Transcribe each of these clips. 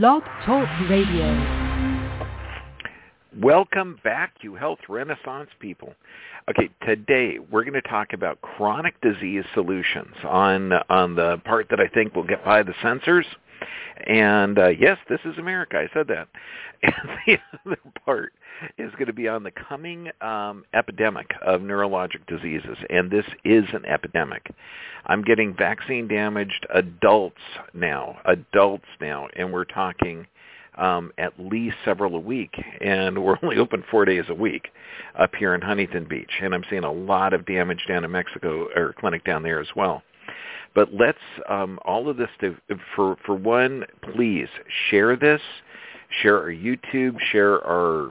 Blog Talk Radio. Welcome back, you health renaissance people. Okay, today we're going to talk about chronic disease solutions on on the part that I think will get by the censors. And uh, yes, this is America. I said that. And the other part is going to be on the coming um, epidemic of neurologic diseases, and this is an epidemic. I'm getting vaccine-damaged adults now, adults now, and we're talking um, at least several a week, and we're only open four days a week up here in Huntington Beach, and I'm seeing a lot of damage down in Mexico, or clinic down there as well. But let's um, all of this to, for for one, please share this, share our YouTube, share our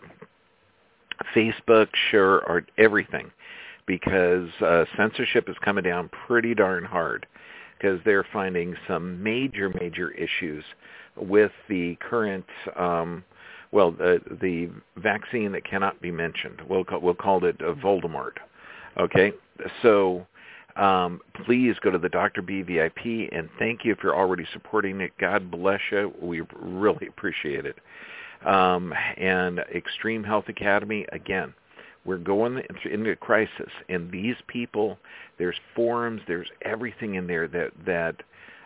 Facebook, share our everything, because uh, censorship is coming down pretty darn hard because they're finding some major major issues with the current. Um, well, the, the vaccine that cannot be mentioned. We'll call, we'll call it Voldemort. Okay, so um, please go to the Dr. B VIP and thank you if you're already supporting it. God bless you. We really appreciate it. Um, and Extreme Health Academy, again, we're going into crisis, and these people, there's forums, there's everything in there that that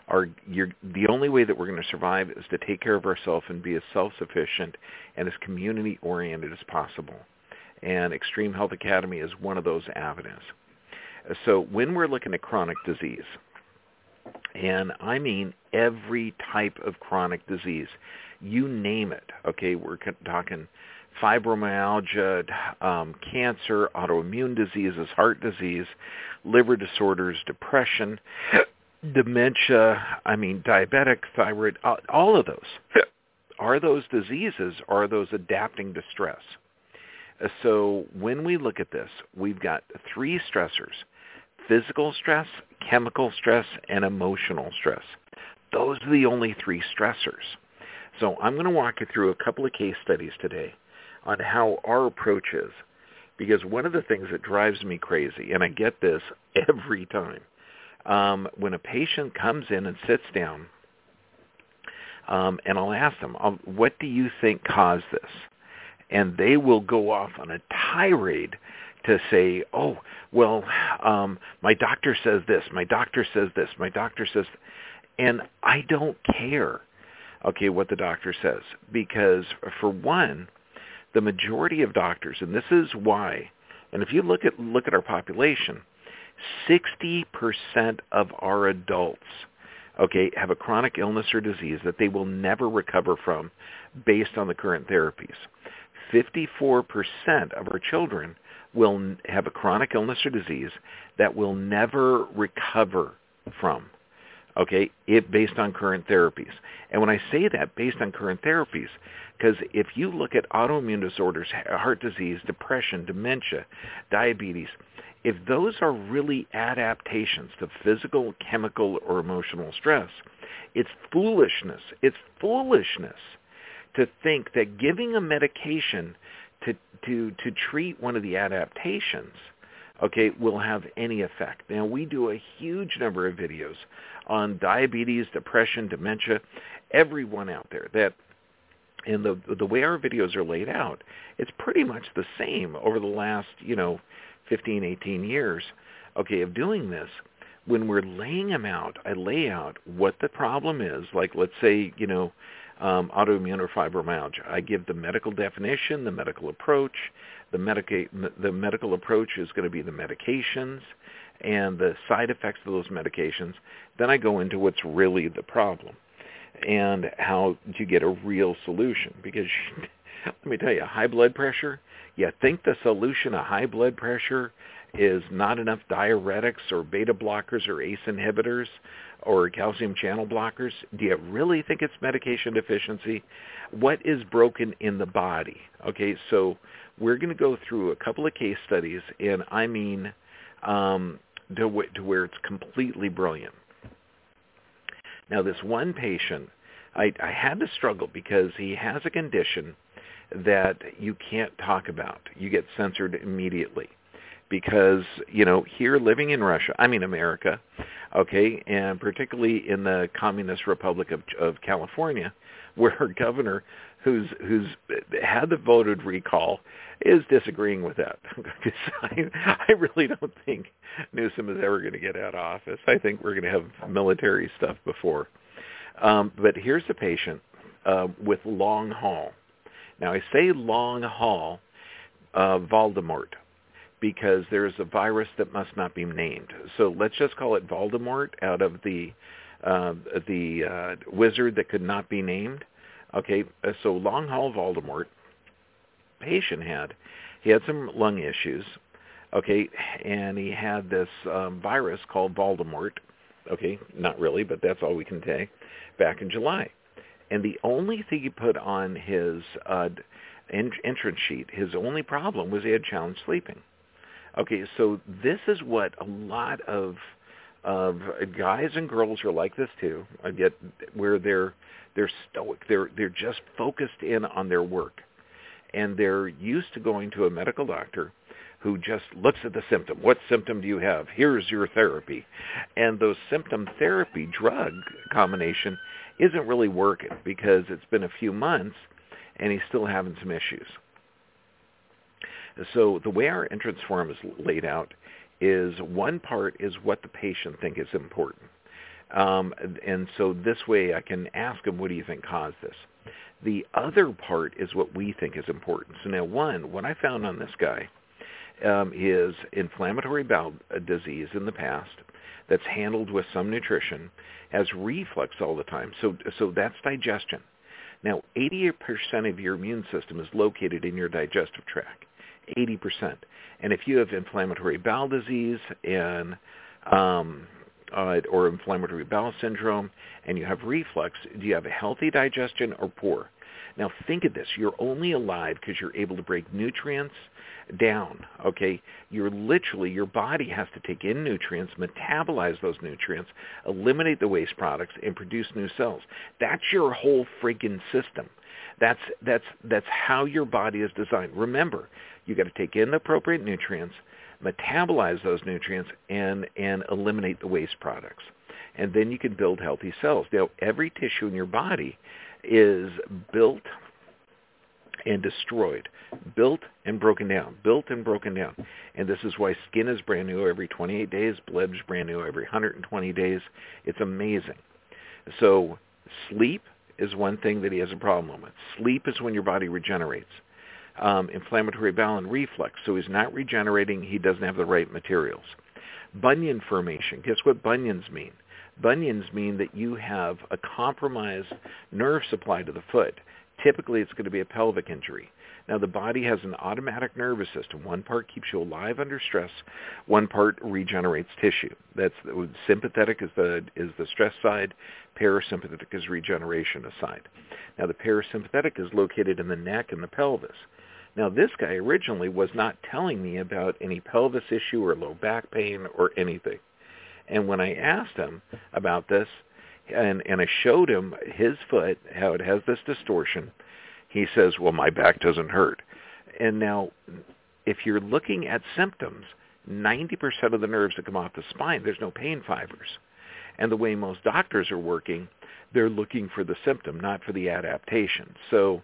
are you're, the only way that we're going to survive is to take care of ourselves and be as self-sufficient and as community-oriented as possible. And Extreme Health Academy is one of those avenues. So when we're looking at chronic disease, and I mean every type of chronic disease, you name it. Okay, we're talking fibromyalgia, um, cancer, autoimmune diseases, heart disease, liver disorders, depression, dementia, I mean diabetic, thyroid, all of those. Are those diseases, are those adapting to stress? So when we look at this, we've got three stressors physical stress, chemical stress, and emotional stress. Those are the only three stressors. So I'm going to walk you through a couple of case studies today on how our approach is. Because one of the things that drives me crazy, and I get this every time, um, when a patient comes in and sits down, um, and I'll ask them, um, what do you think caused this? And they will go off on a tirade to say, oh, well, um, my doctor says this, my doctor says this, my doctor says, and I don't care, okay, what the doctor says, because for one, the majority of doctors, and this is why, and if you look at look at our population, 60% of our adults, okay, have a chronic illness or disease that they will never recover from based on the current therapies. 54% of our children will have a chronic illness or disease that will never recover from okay it based on current therapies. And when i say that based on current therapies because if you look at autoimmune disorders heart disease depression dementia diabetes if those are really adaptations to physical chemical or emotional stress it's foolishness it's foolishness to think that giving a medication to to to treat one of the adaptations okay will have any effect. Now we do a huge number of videos on diabetes depression dementia everyone out there that and the the way our videos are laid out it's pretty much the same over the last you know 15 18 years okay of doing this. When we're laying them out i lay out what the problem is like let's say you know um, autoimmune or fibromyalgia. I give the medical definition, the medical approach. The, medica- the medical approach is going to be the medications and the side effects of those medications. Then I go into what's really the problem and how to get a real solution. Because let me tell you, high blood pressure, you think the solution of high blood pressure is not enough diuretics or beta blockers or ACE inhibitors or calcium channel blockers? Do you really think it's medication deficiency? What is broken in the body? Okay, so we're going to go through a couple of case studies, and I mean um, to, to where it's completely brilliant. Now, this one patient, I, I had to struggle because he has a condition that you can't talk about. You get censored immediately. Because you know here living in Russia, I mean America, okay, and particularly in the Communist Republic of, of California, where our governor, who's who's had the voted recall, is disagreeing with that. I, I really don't think Newsom is ever going to get out of office. I think we're going to have military stuff before. Um, but here's a patient uh, with long haul. Now I say long haul uh, Voldemort because there's a virus that must not be named. So let's just call it Voldemort out of the uh, the uh, wizard that could not be named. Okay, uh, so long haul Voldemort patient had. He had some lung issues. Okay, and he had this um, virus called Voldemort. Okay, not really, but that's all we can say. Back in July, and the only thing he put on his uh, entrance sheet, his only problem was he had challenge sleeping. Okay, so this is what a lot of of guys and girls are like this too. I get where they're they're stoic. They're they're just focused in on their work, and they're used to going to a medical doctor who just looks at the symptom. What symptom do you have? Here's your therapy, and those symptom therapy drug combination isn't really working because it's been a few months and he's still having some issues. So the way our entrance form is laid out is one part is what the patient think is important. Um, and so this way I can ask them, what do you think caused this? The other part is what we think is important. So now one, what I found on this guy um, is inflammatory bowel disease in the past that's handled with some nutrition, has reflux all the time. So, so that's digestion. Now, 80% of your immune system is located in your digestive tract. 80%. And if you have inflammatory bowel disease and um, uh, or inflammatory bowel syndrome and you have reflux, do you have a healthy digestion or poor? Now think of this. You're only alive because you're able to break nutrients down. Okay, you're literally your body has to take in nutrients, metabolize those nutrients, eliminate the waste products, and produce new cells. That's your whole freaking system. That's that's that's how your body is designed. Remember, you got to take in the appropriate nutrients, metabolize those nutrients, and and eliminate the waste products, and then you can build healthy cells. Now, every tissue in your body is built and destroyed, built and broken down, built and broken down. And this is why skin is brand new every 28 days, blood is brand new every 120 days. It's amazing. So sleep is one thing that he has a problem with. Sleep is when your body regenerates. Um, inflammatory bowel and reflux. So he's not regenerating. He doesn't have the right materials. Bunion formation. Guess what bunions mean? Bunions mean that you have a compromised nerve supply to the foot. Typically, it's going to be a pelvic injury. Now, the body has an automatic nervous system. One part keeps you alive under stress. One part regenerates tissue. That's sympathetic is the is the stress side. Parasympathetic is regeneration side. Now, the parasympathetic is located in the neck and the pelvis. Now, this guy originally was not telling me about any pelvis issue or low back pain or anything. And when I asked him about this, and and I showed him his foot how it has this distortion. He says, "Well, my back doesn't hurt." And now, if you're looking at symptoms, 90% of the nerves that come off the spine, there's no pain fibers. And the way most doctors are working, they're looking for the symptom, not for the adaptation. So,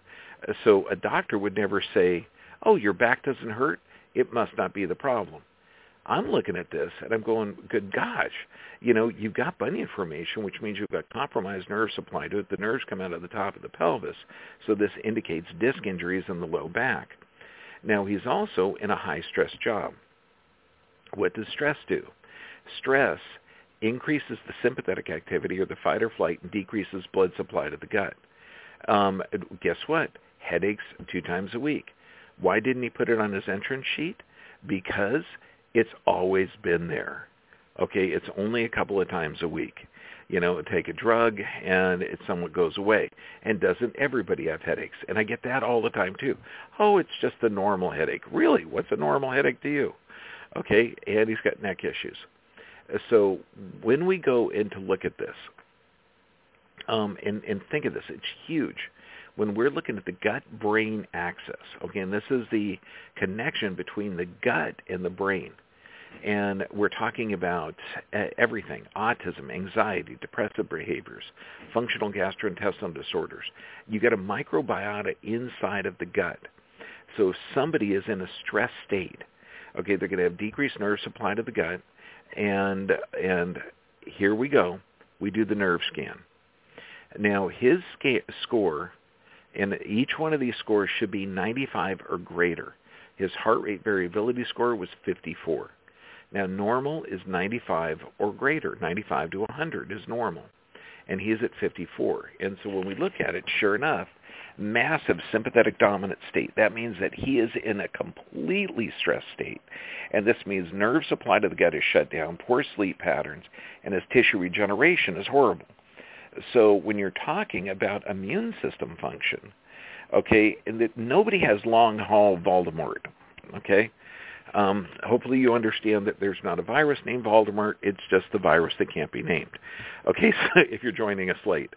so a doctor would never say, "Oh, your back doesn't hurt. It must not be the problem." I'm looking at this and I'm going, good gosh, you know, you've got bunion formation, which means you've got compromised nerve supply to it. The nerves come out of the top of the pelvis, so this indicates disc injuries in the low back. Now, he's also in a high-stress job. What does stress do? Stress increases the sympathetic activity or the fight or flight and decreases blood supply to the gut. Um, guess what? Headaches two times a week. Why didn't he put it on his entrance sheet? Because it's always been there. Okay, it's only a couple of times a week. You know, take a drug and it somewhat goes away. And doesn't everybody have headaches? And I get that all the time too. Oh, it's just a normal headache. Really? What's a normal headache to you? Okay, and he's got neck issues. So when we go in to look at this, um, and, and think of this, it's huge. when we're looking at the gut-brain axis, okay, and this is the connection between the gut and the brain, and we're talking about everything, autism, anxiety, depressive behaviors, functional gastrointestinal disorders. You get a microbiota inside of the gut. So if somebody is in a stress state, okay, they're going to have decreased nerve supply to the gut, and and here we go. We do the nerve scan. Now his score, and each one of these scores should be 95 or greater. His heart rate variability score was 54. Now normal is 95 or greater. 95 to 100 is normal. And he's at 54. And so when we look at it, sure enough, massive sympathetic dominant state. That means that he is in a completely stressed state. And this means nerve supply to the gut is shut down, poor sleep patterns, and his tissue regeneration is horrible. So when you're talking about immune system function, okay, nobody has long haul Voldemort, okay? Um, hopefully you understand that there's not a virus named Voldemort. It's just the virus that can't be named. Okay, so if you're joining us late.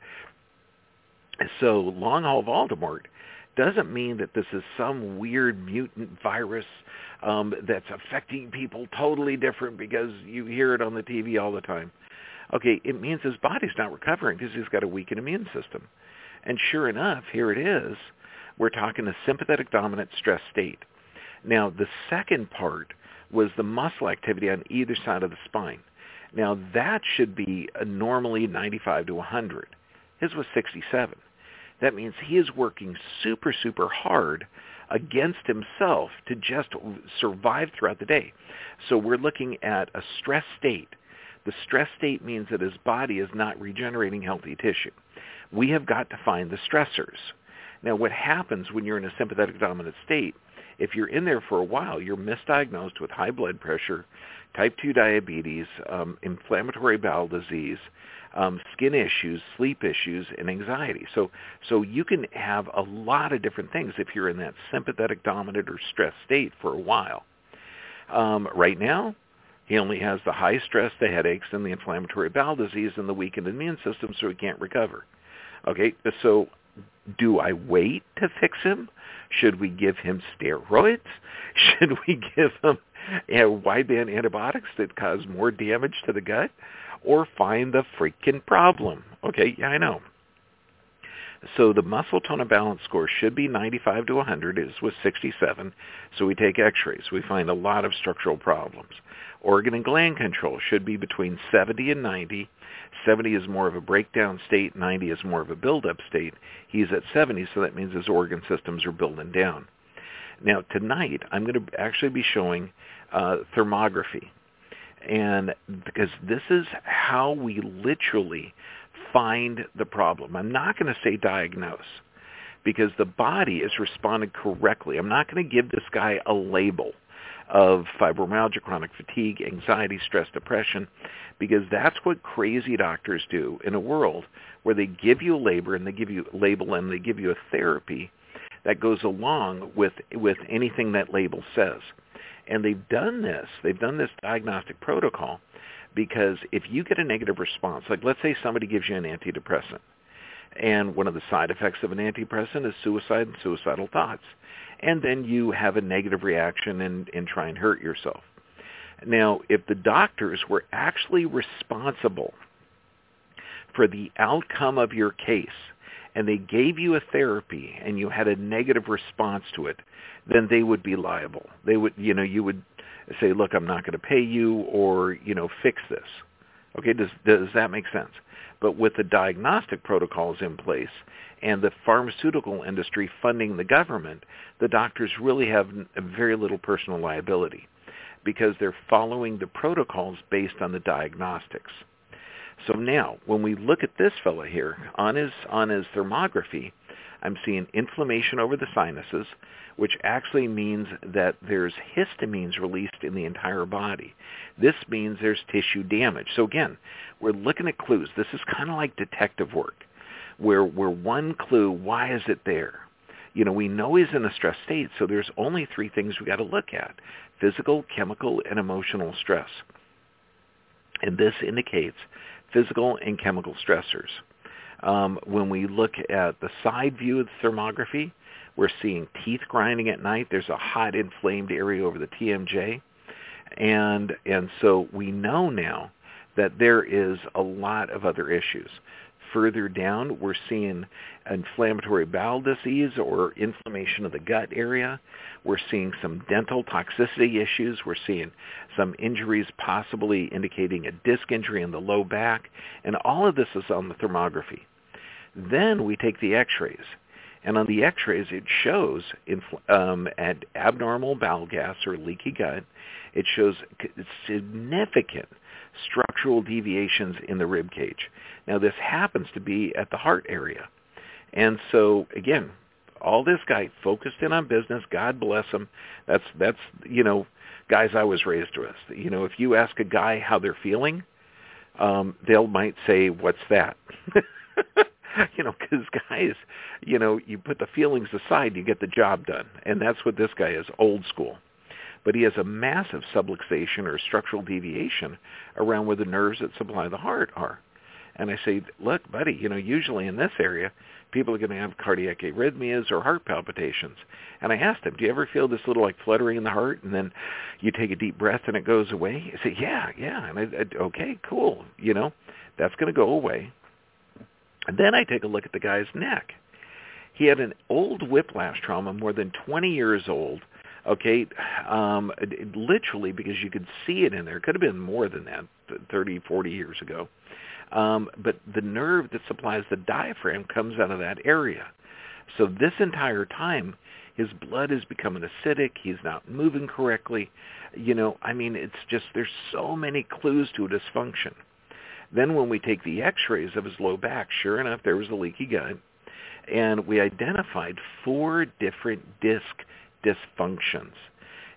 So long haul Voldemort doesn't mean that this is some weird mutant virus um, that's affecting people totally different because you hear it on the TV all the time. Okay, it means his body's not recovering because he's got a weakened immune system. And sure enough, here it is. We're talking a sympathetic dominant stress state. Now, the second part was the muscle activity on either side of the spine. Now, that should be normally 95 to 100. His was 67. That means he is working super, super hard against himself to just survive throughout the day. So we're looking at a stress state. The stress state means that his body is not regenerating healthy tissue. We have got to find the stressors. Now what happens when you're in a sympathetic dominant state, if you're in there for a while, you're misdiagnosed with high blood pressure, type 2 diabetes, um, inflammatory bowel disease, um, skin issues, sleep issues, and anxiety. So, so you can have a lot of different things if you're in that sympathetic dominant or stress state for a while. Um, right now, he only has the high stress, the headaches, and the inflammatory bowel disease and the weakened immune system, so he can't recover. Okay, so do I wait to fix him? Should we give him steroids? Should we give him you know, wideband antibiotics that cause more damage to the gut? or find the freaking problem. Okay, yeah, I know. So the muscle tone balance score should be 95 to 100. It was 67. So we take x-rays. We find a lot of structural problems. Organ and gland control should be between 70 and 90. 70 is more of a breakdown state. 90 is more of a build-up state. He's at 70, so that means his organ systems are building down. Now, tonight, I'm going to actually be showing uh, thermography and because this is how we literally find the problem. I'm not going to say diagnose because the body is responding correctly. I'm not going to give this guy a label of fibromyalgia, chronic fatigue, anxiety, stress, depression, because that's what crazy doctors do in a world where they give you a label and they give you label and they give you a therapy that goes along with with anything that label says. And they've done this, they've done this diagnostic protocol because if you get a negative response, like let's say somebody gives you an antidepressant, and one of the side effects of an antidepressant is suicide and suicidal thoughts. And then you have a negative reaction and, and try and hurt yourself. Now, if the doctors were actually responsible for the outcome of your case, and they gave you a therapy and you had a negative response to it, then they would be liable. They would, you know, you would say, look, I'm not going to pay you or, you know, fix this. Okay, does, does that make sense? But with the diagnostic protocols in place and the pharmaceutical industry funding the government, the doctors really have very little personal liability because they're following the protocols based on the diagnostics. So now, when we look at this fellow here, on his, on his thermography, I'm seeing inflammation over the sinuses, which actually means that there's histamines released in the entire body. This means there's tissue damage. So again, we're looking at clues. This is kind of like detective work, where we're one clue, why is it there? You know, we know he's in a stress state, so there's only three things we got to look at, physical, chemical, and emotional stress. And this indicates physical and chemical stressors. Um, when we look at the side view of the thermography, we're seeing teeth grinding at night. There's a hot inflamed area over the TMJ. And, and so we know now that there is a lot of other issues. Further down, we're seeing inflammatory bowel disease or inflammation of the gut area. We're seeing some dental toxicity issues. We're seeing some injuries possibly indicating a disc injury in the low back. And all of this is on the thermography. Then we take the x-rays. And on the x-rays, it shows um, at abnormal bowel gas or leaky gut, it shows significant structural deviations in the rib cage. Now, this happens to be at the heart area. And so, again, all this guy focused in on business. God bless him. That's that's you know, guys I was raised with. You know, if you ask a guy how they're feeling, um, they'll might say, "What's that?" you know, because guys, you know, you put the feelings aside, you get the job done, and that's what this guy is, old school. But he has a massive subluxation or structural deviation around where the nerves that supply the heart are. And I say, look, buddy, you know, usually in this area, people are going to have cardiac arrhythmias or heart palpitations. And I asked him, do you ever feel this little like fluttering in the heart and then you take a deep breath and it goes away? He said, yeah, yeah. And I, I okay, cool. You know, that's going to go away. And then I take a look at the guy's neck. He had an old whiplash trauma, more than 20 years old. Okay, um, literally because you could see it in there. It could have been more than that, 30, 40 years ago. Um, but the nerve that supplies the diaphragm comes out of that area. So this entire time, his blood is becoming acidic. He's not moving correctly. You know, I mean, it's just there's so many clues to a dysfunction. Then when we take the x-rays of his low back, sure enough, there was a leaky gut. And we identified four different disc dysfunctions.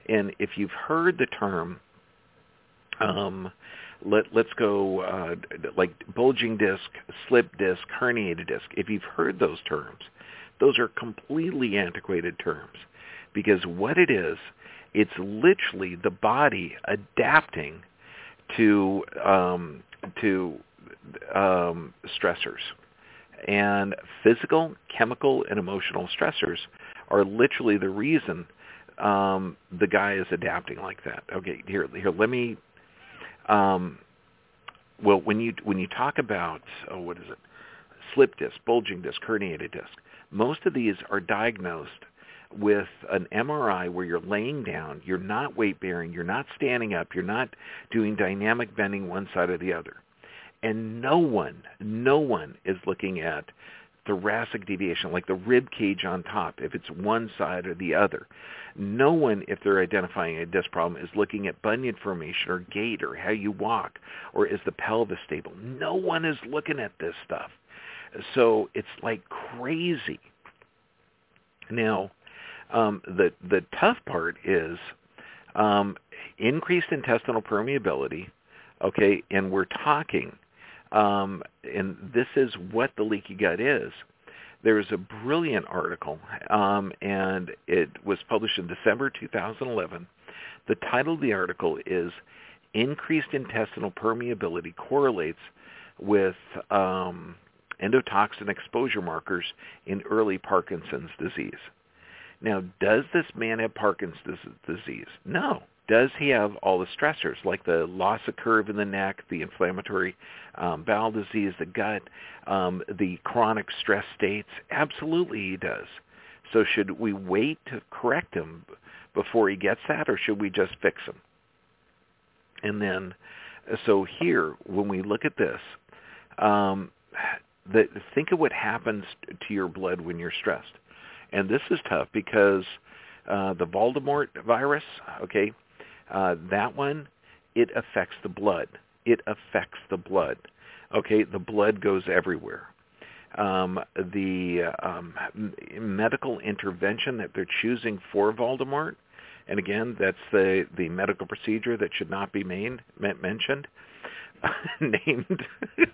And if you've heard the term, um, let, let's go uh, like bulging disc, slip disc, herniated disc. If you've heard those terms, those are completely antiquated terms because what it is, it's literally the body adapting to um, to um, stressors. And physical, chemical, and emotional stressors are literally the reason um, the guy is adapting like that. Okay, here, here, let me. Um, well, when you when you talk about oh, what is it? Slip disc, bulging disc, herniated disc. Most of these are diagnosed with an MRI where you're laying down, you're not weight bearing, you're not standing up, you're not doing dynamic bending one side or the other. And no one, no one is looking at thoracic deviation, like the rib cage on top, if it's one side or the other. No one, if they're identifying a disc problem, is looking at bunion formation or gait or how you walk or is the pelvis stable. No one is looking at this stuff. So it's like crazy. Now, um, the the tough part is um, increased intestinal permeability. Okay, and we're talking, um, and this is what the leaky gut is. There is a brilliant article, um, and it was published in December 2011. The title of the article is "Increased Intestinal Permeability Correlates with um, Endotoxin Exposure Markers in Early Parkinson's Disease." Now, does this man have Parkinson's disease? No. Does he have all the stressors like the loss of curve in the neck, the inflammatory um, bowel disease, the gut, um, the chronic stress states? Absolutely he does. So should we wait to correct him before he gets that, or should we just fix him? And then, so here, when we look at this, um, the, think of what happens to your blood when you're stressed. And this is tough because uh, the Voldemort virus, okay, uh, that one, it affects the blood. It affects the blood. Okay, the blood goes everywhere. Um, the um, medical intervention that they're choosing for Voldemort, and again, that's the, the medical procedure that should not be made, mentioned, named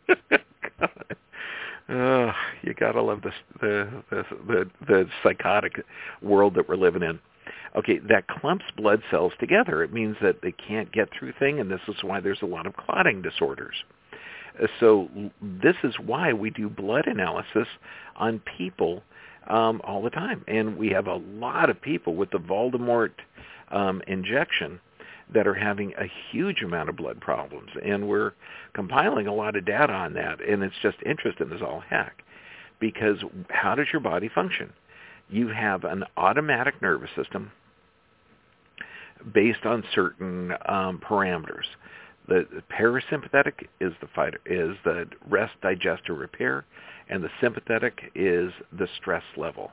uh, you gotta love the, the the the the psychotic world that we're living in. Okay, that clumps blood cells together. It means that they can't get through thing, and this is why there's a lot of clotting disorders. So this is why we do blood analysis on people um, all the time, and we have a lot of people with the Voldemort um, injection that are having a huge amount of blood problems, and we're compiling a lot of data on that, and it's just interesting as all heck, because how does your body function? You have an automatic nervous system based on certain um, parameters. The, the parasympathetic is the fighter is the rest, digest, or repair, and the sympathetic is the stress level.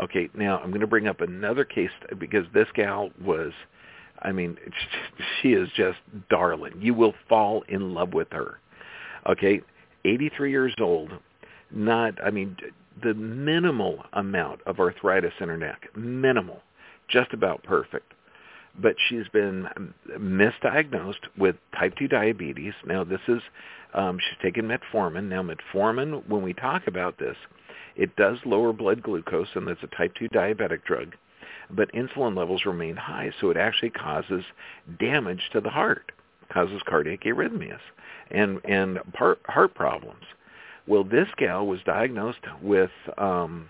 Okay, now I'm going to bring up another case because this gal was, I mean, she is just darling. You will fall in love with her. Okay, 83 years old, not, I mean, the minimal amount of arthritis in her neck, minimal, just about perfect but she's been misdiagnosed with type 2 diabetes. Now this is, um, she's taken metformin. Now metformin, when we talk about this, it does lower blood glucose and it's a type 2 diabetic drug, but insulin levels remain high, so it actually causes damage to the heart, causes cardiac arrhythmias and, and heart, problems. Well, this gal was diagnosed with um,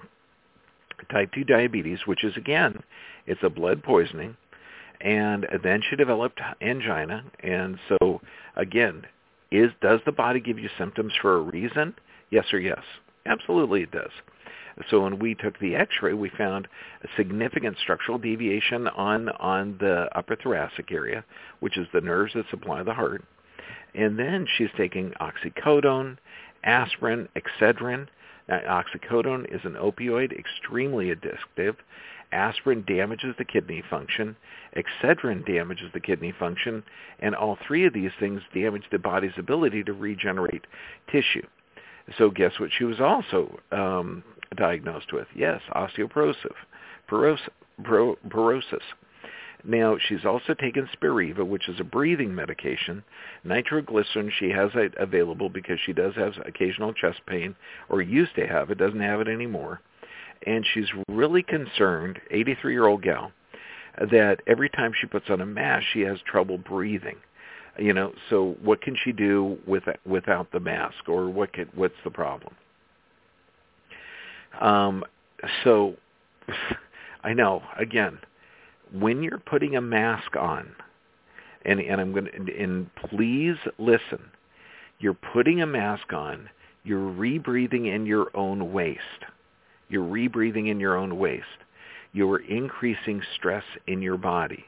type 2 diabetes, which is, again, it's a blood poisoning and then she developed angina. And so, again, is does the body give you symptoms for a reason? Yes or yes? Absolutely, it does. So when we took the X-ray, we found a significant structural deviation on on the upper thoracic area, which is the nerves that supply the heart. And then she's taking oxycodone, aspirin, Excedrin. Now, oxycodone is an opioid, extremely addictive, aspirin damages the kidney function, Excedrin damages the kidney function, and all three of these things damage the body's ability to regenerate tissue. So guess what she was also um, diagnosed with? Yes, osteoporosis. Porosis. Now, she's also taken Spiriva, which is a breathing medication. Nitroglycerin she has it available because she does have occasional chest pain, or used to have it, doesn't have it anymore and she's really concerned, 83-year-old gal, that every time she puts on a mask, she has trouble breathing. You know, so what can she do with without the mask, or what could, what's the problem? Um, so I know again, when you're putting a mask on, and and I'm going to and please listen, you're putting a mask on, you're rebreathing in your own waste. You're rebreathing in your own waste. You're increasing stress in your body.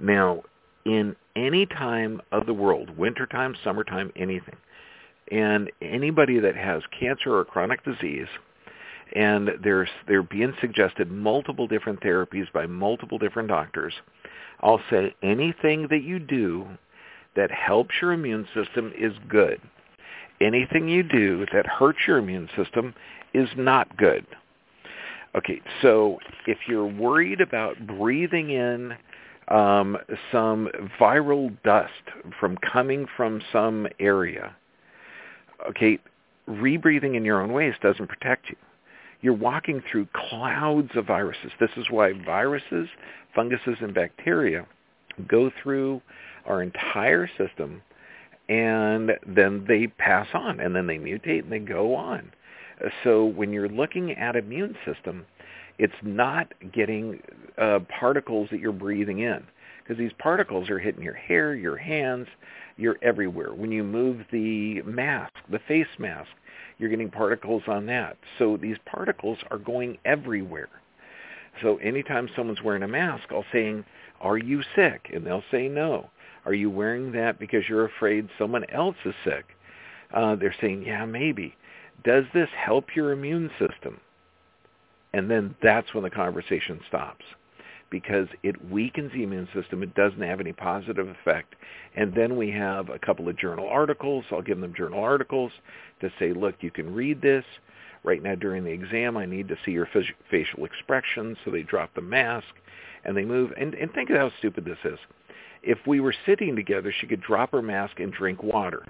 Now, in any time of the world, wintertime, summertime, anything, and anybody that has cancer or chronic disease, and there's, they're being suggested multiple different therapies by multiple different doctors, I'll say anything that you do that helps your immune system is good. Anything you do that hurts your immune system is not good. Okay, so if you're worried about breathing in um, some viral dust from coming from some area, okay, rebreathing in your own waste doesn't protect you. You're walking through clouds of viruses. This is why viruses, funguses, and bacteria go through our entire system and then they pass on and then they mutate and they go on. So when you're looking at immune system, it's not getting uh, particles that you're breathing in because these particles are hitting your hair, your hands, you're everywhere. When you move the mask, the face mask, you're getting particles on that. So these particles are going everywhere. So anytime someone's wearing a mask, I'll say, are you sick? And they'll say no. Are you wearing that because you're afraid someone else is sick? Uh, they're saying, yeah, maybe. Does this help your immune system? And then that's when the conversation stops because it weakens the immune system. It doesn't have any positive effect. And then we have a couple of journal articles. I'll give them journal articles to say, look, you can read this. Right now during the exam, I need to see your facial expressions. So they drop the mask and they move. And, and think of how stupid this is. If we were sitting together, she could drop her mask and drink water.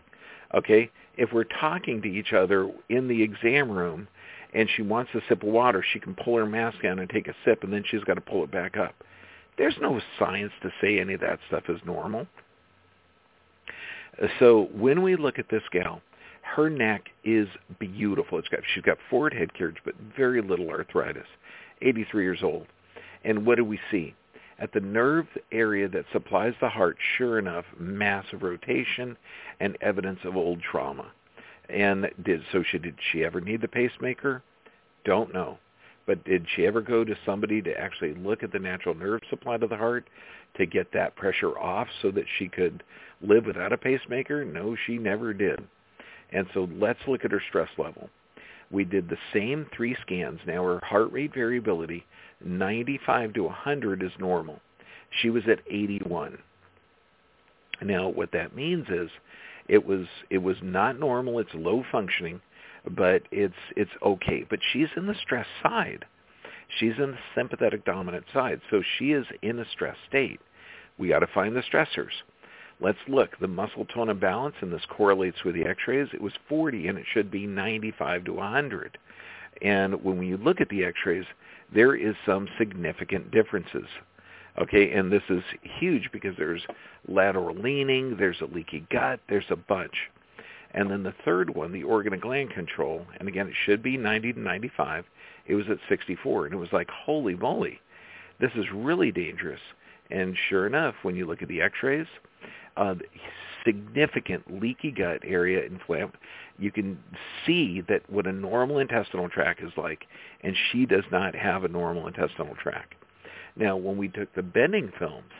Okay? If we're talking to each other in the exam room and she wants a sip of water, she can pull her mask down and take a sip, and then she's got to pull it back up. There's no science to say any of that stuff is normal. Uh, so when we look at this gal, Her neck is beautiful. It's got she's got forward head carriage, but very little arthritis. 83 years old. And what do we see? At the nerve area that supplies the heart, sure enough, massive rotation and evidence of old trauma. And did so she did she ever need the pacemaker? Don't know. But did she ever go to somebody to actually look at the natural nerve supply to the heart to get that pressure off so that she could live without a pacemaker? No, she never did. And so let's look at her stress level. We did the same three scans. Now her heart rate variability, 95 to 100 is normal. She was at 81. Now what that means is it was it was not normal, it's low functioning, but it's it's okay. But she's in the stress side. She's in the sympathetic dominant side. So she is in a stress state. We got to find the stressors. Let's look. The muscle tone imbalance, and this correlates with the x-rays. It was 40, and it should be 95 to 100. And when you look at the x-rays, there is some significant differences. Okay, and this is huge because there's lateral leaning, there's a leaky gut, there's a bunch. And then the third one, the organ and gland control, and again, it should be 90 to 95. It was at 64, and it was like, holy moly, this is really dangerous. And sure enough, when you look at the x-rays, uh, significant leaky gut area inflamed. You can see that what a normal intestinal tract is like, and she does not have a normal intestinal tract. Now, when we took the bending films,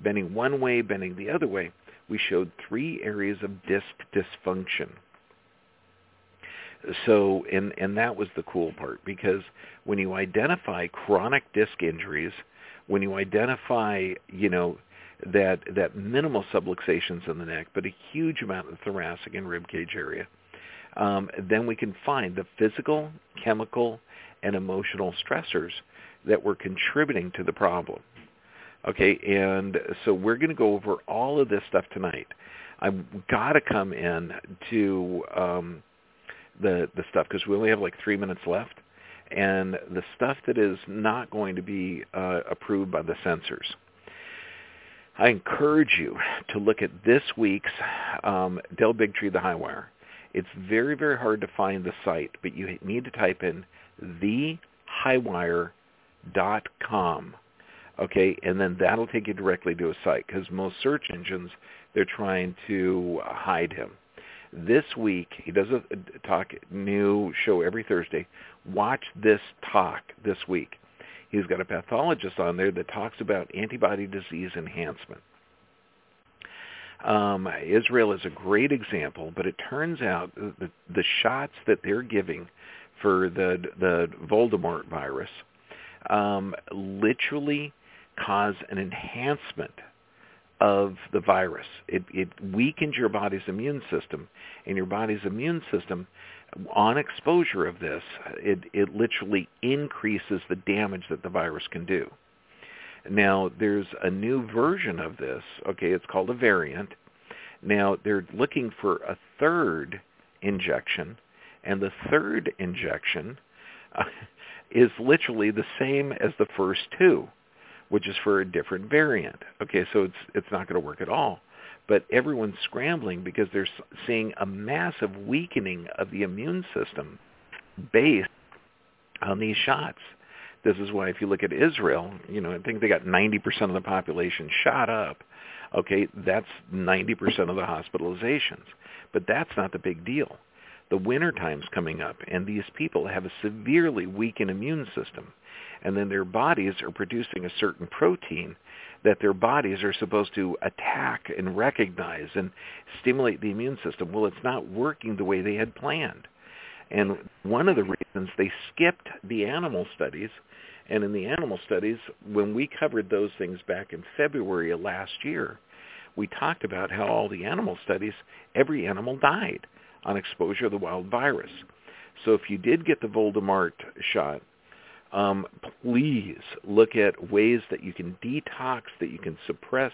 bending one way, bending the other way, we showed three areas of disc dysfunction. So, and, and that was the cool part because when you identify chronic disc injuries, when you identify, you know, that that minimal subluxations in the neck, but a huge amount in the thoracic and rib cage area, um, then we can find the physical, chemical, and emotional stressors that were contributing to the problem. Okay, and so we're going to go over all of this stuff tonight. I've got to come in to um, the the stuff because we only have like three minutes left, and the stuff that is not going to be uh, approved by the censors. I encourage you to look at this week's um, Del Bigtree the High Wire. It's very, very hard to find the site, but you need to type in thehighwire.com. Okay, and then that'll take you directly to a site because most search engines, they're trying to hide him. This week, he does a talk new show every Thursday. Watch this talk this week. He's got a pathologist on there that talks about antibody disease enhancement. Um, Israel is a great example, but it turns out the, the shots that they're giving for the the Voldemort virus um, literally cause an enhancement of the virus. It, it weakens your body's immune system, and your body's immune system on exposure of this, it, it literally increases the damage that the virus can do. Now, there's a new version of this. Okay, it's called a variant. Now, they're looking for a third injection, and the third injection is literally the same as the first two, which is for a different variant. Okay, so it's it's not going to work at all but everyone's scrambling because they're seeing a massive weakening of the immune system based on these shots. This is why if you look at Israel, you know, I think they got 90% of the population shot up. Okay, that's 90% of the hospitalizations. But that's not the big deal. The winter time's coming up, and these people have a severely weakened immune system. And then their bodies are producing a certain protein that their bodies are supposed to attack and recognize and stimulate the immune system. Well, it's not working the way they had planned. And one of the reasons they skipped the animal studies, and in the animal studies, when we covered those things back in February of last year, we talked about how all the animal studies, every animal died on exposure to the wild virus. So if you did get the Voldemort shot, um, please look at ways that you can detox, that you can suppress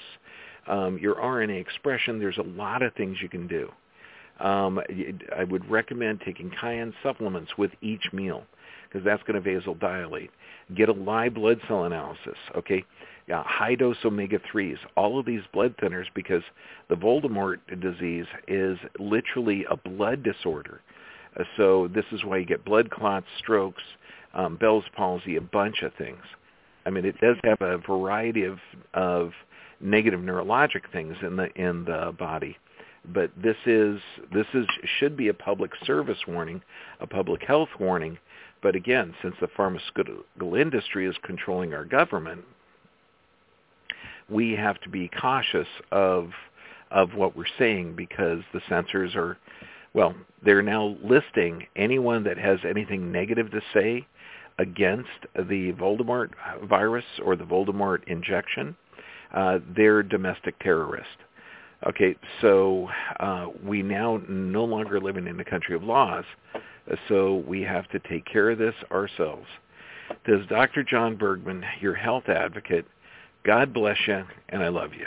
um, your RNA expression. There's a lot of things you can do. Um, I would recommend taking cayenne supplements with each meal because that's going to vasodilate. Get a live blood cell analysis, okay? Yeah, high dose omega-3s, all of these blood thinners because the Voldemort disease is literally a blood disorder. Uh, so this is why you get blood clots, strokes, um, Bell's palsy, a bunch of things. I mean, it does have a variety of of negative neurologic things in the in the body, but this is this is should be a public service warning, a public health warning. But again, since the pharmaceutical industry is controlling our government, we have to be cautious of of what we're saying because the censors are well, they're now listing anyone that has anything negative to say against the Voldemort virus or the Voldemort injection. Uh, they're domestic terrorist. Okay, so uh, we now no longer living in the country of laws, so we have to take care of this ourselves. Does Dr. John Bergman, your health advocate. God bless you, and I love you.